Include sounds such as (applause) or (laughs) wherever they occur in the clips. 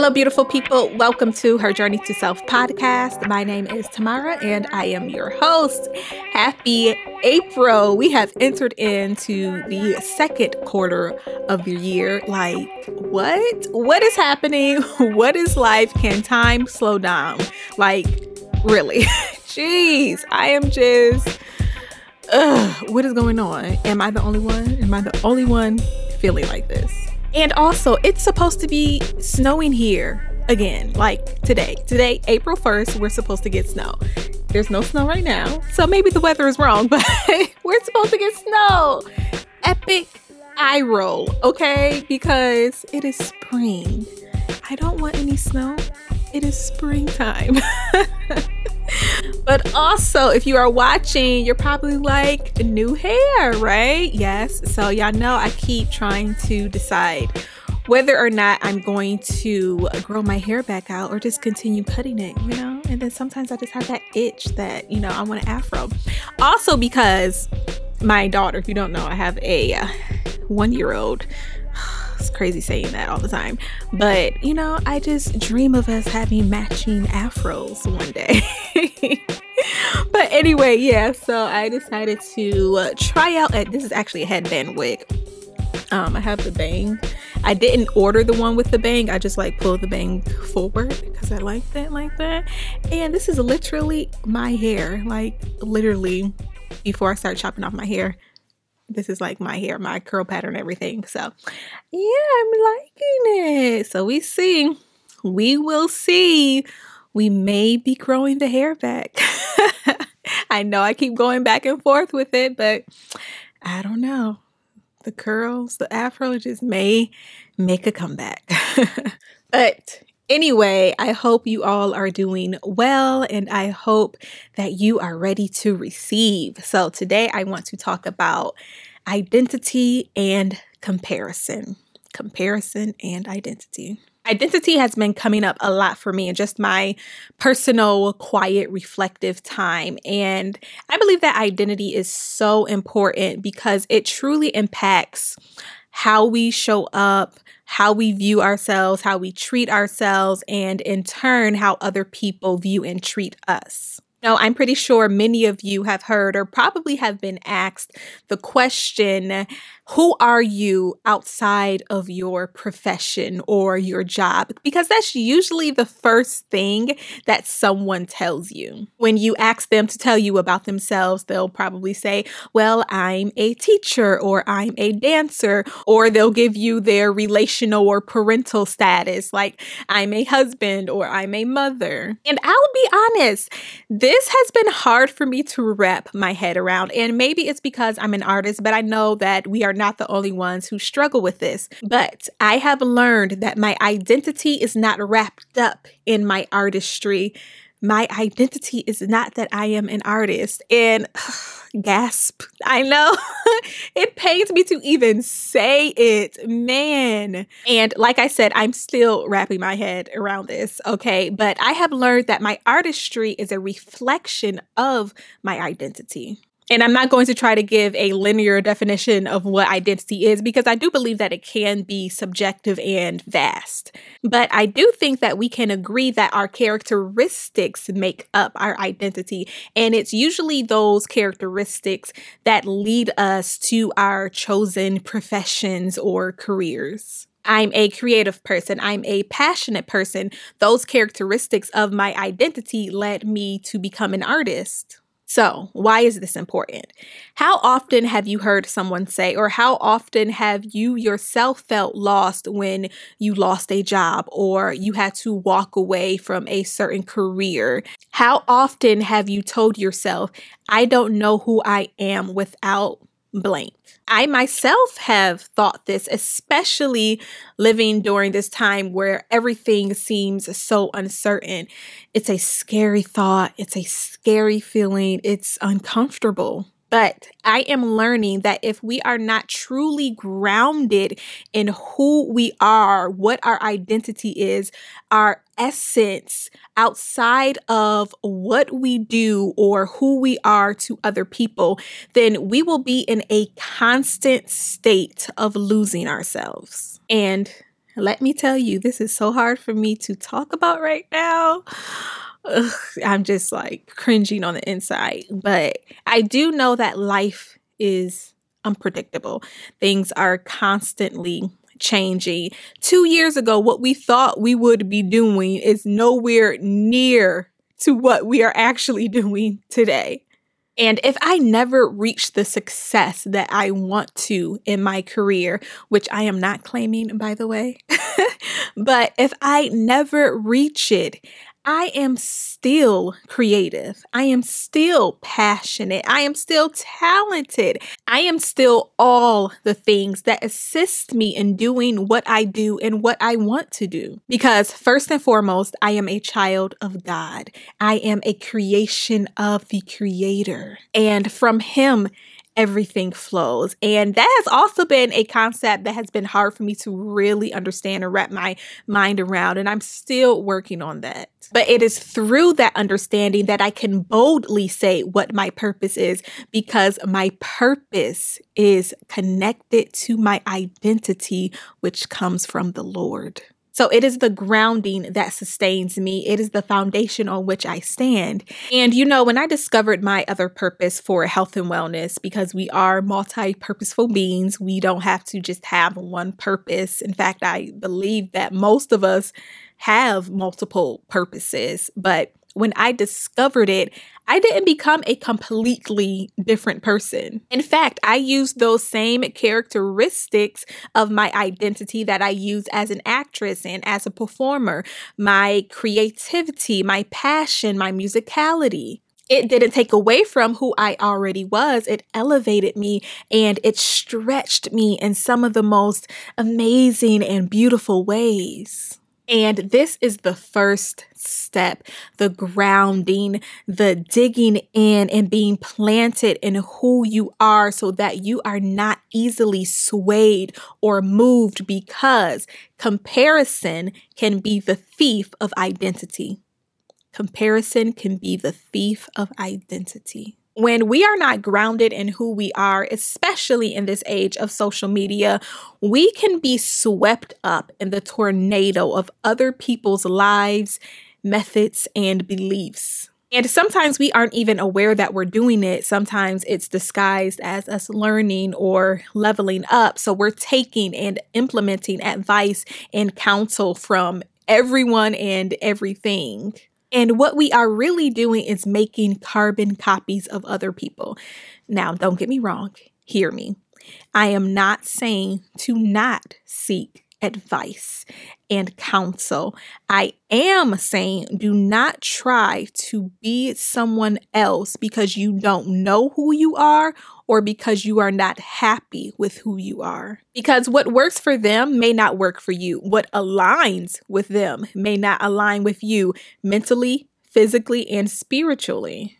Hello, beautiful people. Welcome to Her Journey to Self podcast. My name is Tamara and I am your host. Happy April. We have entered into the second quarter of the year. Like, what? What is happening? (laughs) What is life? Can time slow down? Like, really? (laughs) Jeez, I am just. Ugh, what is going on? Am I the only one? Am I the only one feeling like this? And also, it's supposed to be snowing here again, like today. Today, April 1st, we're supposed to get snow. There's no snow right now, so maybe the weather is wrong, (laughs) but we're supposed to get snow. Epic eye roll, okay? Because it is spring. I don't want any snow. It is springtime. (laughs) but also, if you are watching, you're probably like, new hair, right? Yes. So, y'all know I keep trying to decide whether or not I'm going to grow my hair back out or just continue cutting it, you know? And then sometimes I just have that itch that, you know, I want an afro. Also, because my daughter, if you don't know, I have a uh, one year old crazy saying that all the time. But, you know, I just dream of us having matching afros one day. (laughs) but anyway, yeah, so I decided to uh, try out this is actually a headband wig. Um, I have the bang. I didn't order the one with the bang. I just like pull the bang forward because I like that like that. And this is literally my hair. Like literally before I start chopping off my hair this is like my hair, my curl pattern, everything. So, yeah, I'm liking it. So, we see, we will see. We may be growing the hair back. (laughs) I know I keep going back and forth with it, but I don't know. The curls, the afro just may make a comeback. (laughs) but Anyway, I hope you all are doing well and I hope that you are ready to receive. So, today I want to talk about identity and comparison. Comparison and identity. Identity has been coming up a lot for me in just my personal, quiet, reflective time. And I believe that identity is so important because it truly impacts how we show up, how we view ourselves, how we treat ourselves, and in turn, how other people view and treat us. Now, I'm pretty sure many of you have heard or probably have been asked the question who are you outside of your profession or your job? Because that's usually the first thing that someone tells you. When you ask them to tell you about themselves, they'll probably say, Well, I'm a teacher or I'm a dancer, or they'll give you their relational or parental status, like I'm a husband or I'm a mother. And I'll be honest, this has been hard for me to wrap my head around. And maybe it's because I'm an artist, but I know that we are not the only ones who struggle with this. But I have learned that my identity is not wrapped up in my artistry. My identity is not that I am an artist. And (sighs) gasp, I know (laughs) it pains me to even say it, man. And like I said, I'm still wrapping my head around this, okay? But I have learned that my artistry is a reflection of my identity. And I'm not going to try to give a linear definition of what identity is because I do believe that it can be subjective and vast. But I do think that we can agree that our characteristics make up our identity. And it's usually those characteristics that lead us to our chosen professions or careers. I'm a creative person. I'm a passionate person. Those characteristics of my identity led me to become an artist. So, why is this important? How often have you heard someone say, or how often have you yourself felt lost when you lost a job or you had to walk away from a certain career? How often have you told yourself, I don't know who I am without blank. I myself have thought this, especially living during this time where everything seems so uncertain. It's a scary thought, it's a scary feeling, it's uncomfortable. But I am learning that if we are not truly grounded in who we are, what our identity is, our essence outside of what we do or who we are to other people, then we will be in a constant state of losing ourselves. And let me tell you, this is so hard for me to talk about right now. Ugh, (laughs) I'm just like cringing on the inside. But I do know that life is unpredictable. Things are constantly changing. Two years ago, what we thought we would be doing is nowhere near to what we are actually (laughs) doing today. And if I never reach the success that I want to in my career, which I am not claiming, by the way, (laughs) but if I never reach it, I am still creative. I am still passionate. I am still talented. I am still all the things that assist me in doing what I do and what I want to do. Because, first and foremost, I am a child of God. I am a creation of the Creator. And from Him, everything flows. And that has also been a concept that has been hard for me to really understand and wrap my mind around. And I'm still working on that. But it is through that understanding that I can boldly say what my purpose is because my purpose is connected to my identity, which comes from the Lord. So it is the grounding that sustains me. It is the foundation on which I stand. And you know, when I discovered my other purpose for health and wellness, because we are multi purposeful beings, we don't have to just have one purpose. In fact, I believe that most of us have multiple purposes, but when I discovered it, I didn't become a completely different person. In fact, I used those same characteristics of my identity that I use as an actress and as a performer my creativity, my passion, my musicality it didn't take away from who I already was. It elevated me and it stretched me in some of the most amazing and beautiful ways. And this is the first step the grounding, the digging in, and being planted in who you are so that you are not easily swayed or moved because comparison can be the thief of identity. Comparison can be the thief of identity when we are not grounded in who we are, especially in this age of social media, we can be swept up in the tornado of other people's lives, methods, and beliefs. And sometimes we aren't even aware that we're doing it. Sometimes it's disguised as us learning or leveling up. So we're taking and implementing advice and counsel from everyone and everything. And what we are really doing is making carbon copies of other people. Now, don't get me wrong, hear me. I am not saying to not seek advice and counsel. I am saying do not try to be someone else because you don't know who you are or because you are not happy with who you are. Because what works for them may not work for you. What aligns with them may not align with you mentally, physically, and spiritually.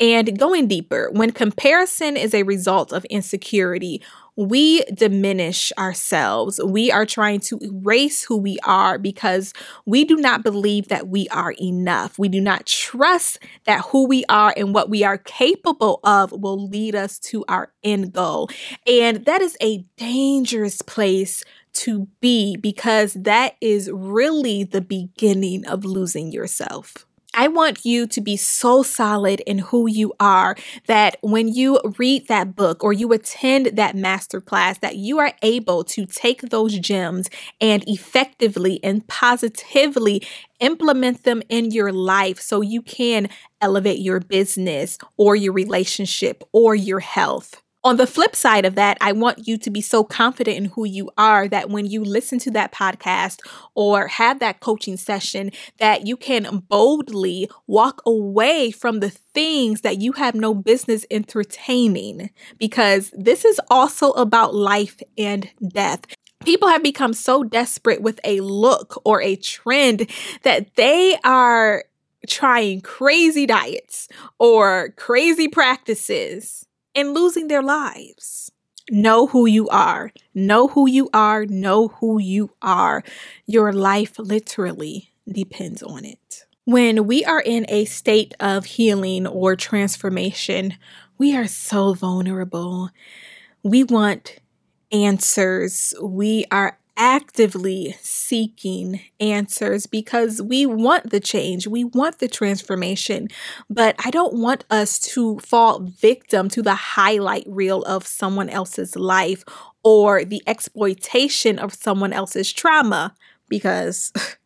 And going deeper, when comparison is a result of insecurity, we diminish ourselves. We are trying to erase who we are because we do not believe that we are enough. We do not trust that who we are and what we are capable of will lead us to our end goal. And that is a dangerous place to be because that is really the beginning of losing yourself. I want you to be so solid in who you are that when you read that book or you attend that masterclass, that you are able to take those gems and effectively and positively implement them in your life so you can elevate your business or your relationship or your health. On the flip side of that, I want you to be so confident in who you are that when you listen to that podcast or have that coaching session, that you can boldly walk away from the things that you have no business entertaining because this is also about life and death. People have become so desperate with a look or a trend that they are trying crazy diets or crazy practices and losing their lives. Know who you are. Know who you are. Know who you are. Your life literally depends on it. When we are in a state of healing or transformation, we are so vulnerable. We want answers. We are actively seeking answers because we want the change, we want the transformation, but I don't want us to fall victim to the highlight reel of someone else's life or the exploitation of someone else's trauma because (laughs)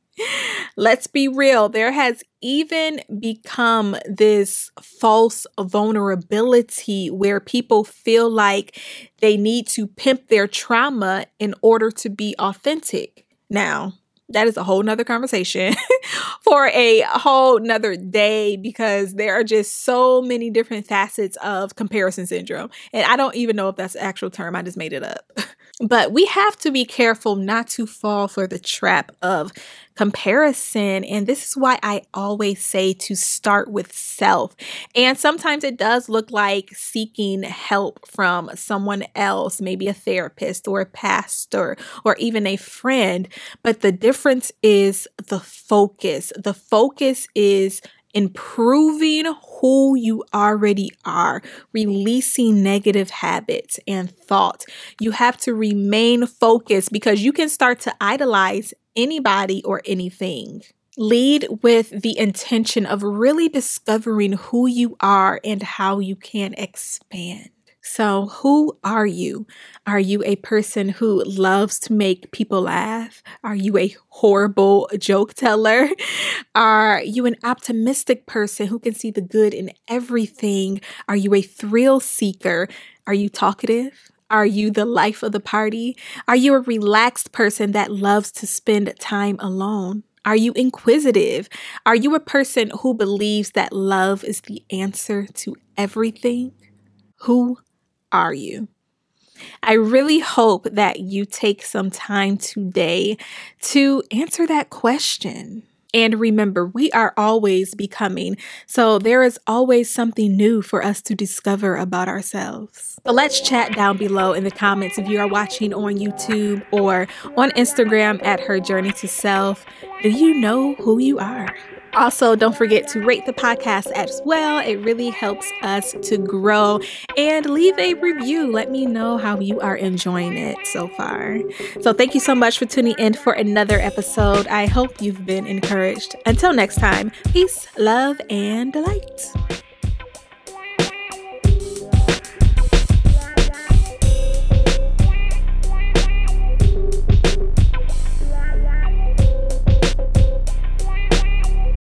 let's be real, there has even become this false vulnerability where people feel like they need to pimp their trauma in order to be authentic. Now, that is a whole nother conversation (laughs) for a whole nother day because there are just so many different facets of comparison syndrome. And I don't even know if that's the actual term, I just made it up. (laughs) But we have to be careful not to fall for the trap of comparison. And this is why I always say to start with self. And sometimes it does look like seeking help from someone else, maybe a therapist or a pastor or even a friend. But the difference is the focus. The focus is improving who you already are, releasing negative habits and thoughts. You have to remain focused because you can start to idolize anybody or anything. Lead with the intention of really discovering who you are and how you can expand. So, who are you? Are you a person who loves to make people laugh? Are you a horrible joke teller? (laughs) Are you an optimistic person who can see the good in everything? Are you a thrill seeker? Are you talkative? Are you the life of the party? Are you a relaxed person that loves to spend time alone? Are you inquisitive? Are you a person who believes that love is the answer to everything? Who are you? I really hope that you take some time today to answer that question. And remember, we are always becoming, so there is always something new for us to discover about ourselves. So let's chat down below in the comments if you are watching on YouTube or on Instagram at Her Journey to Self. Do you know who you are? Also, don't forget to rate the podcast as well. It really helps us to grow and leave a review. Let me know how you are enjoying it so far. So, thank you so much for tuning in for another episode. I hope you've been encouraged. Until next time, peace, love, and delight.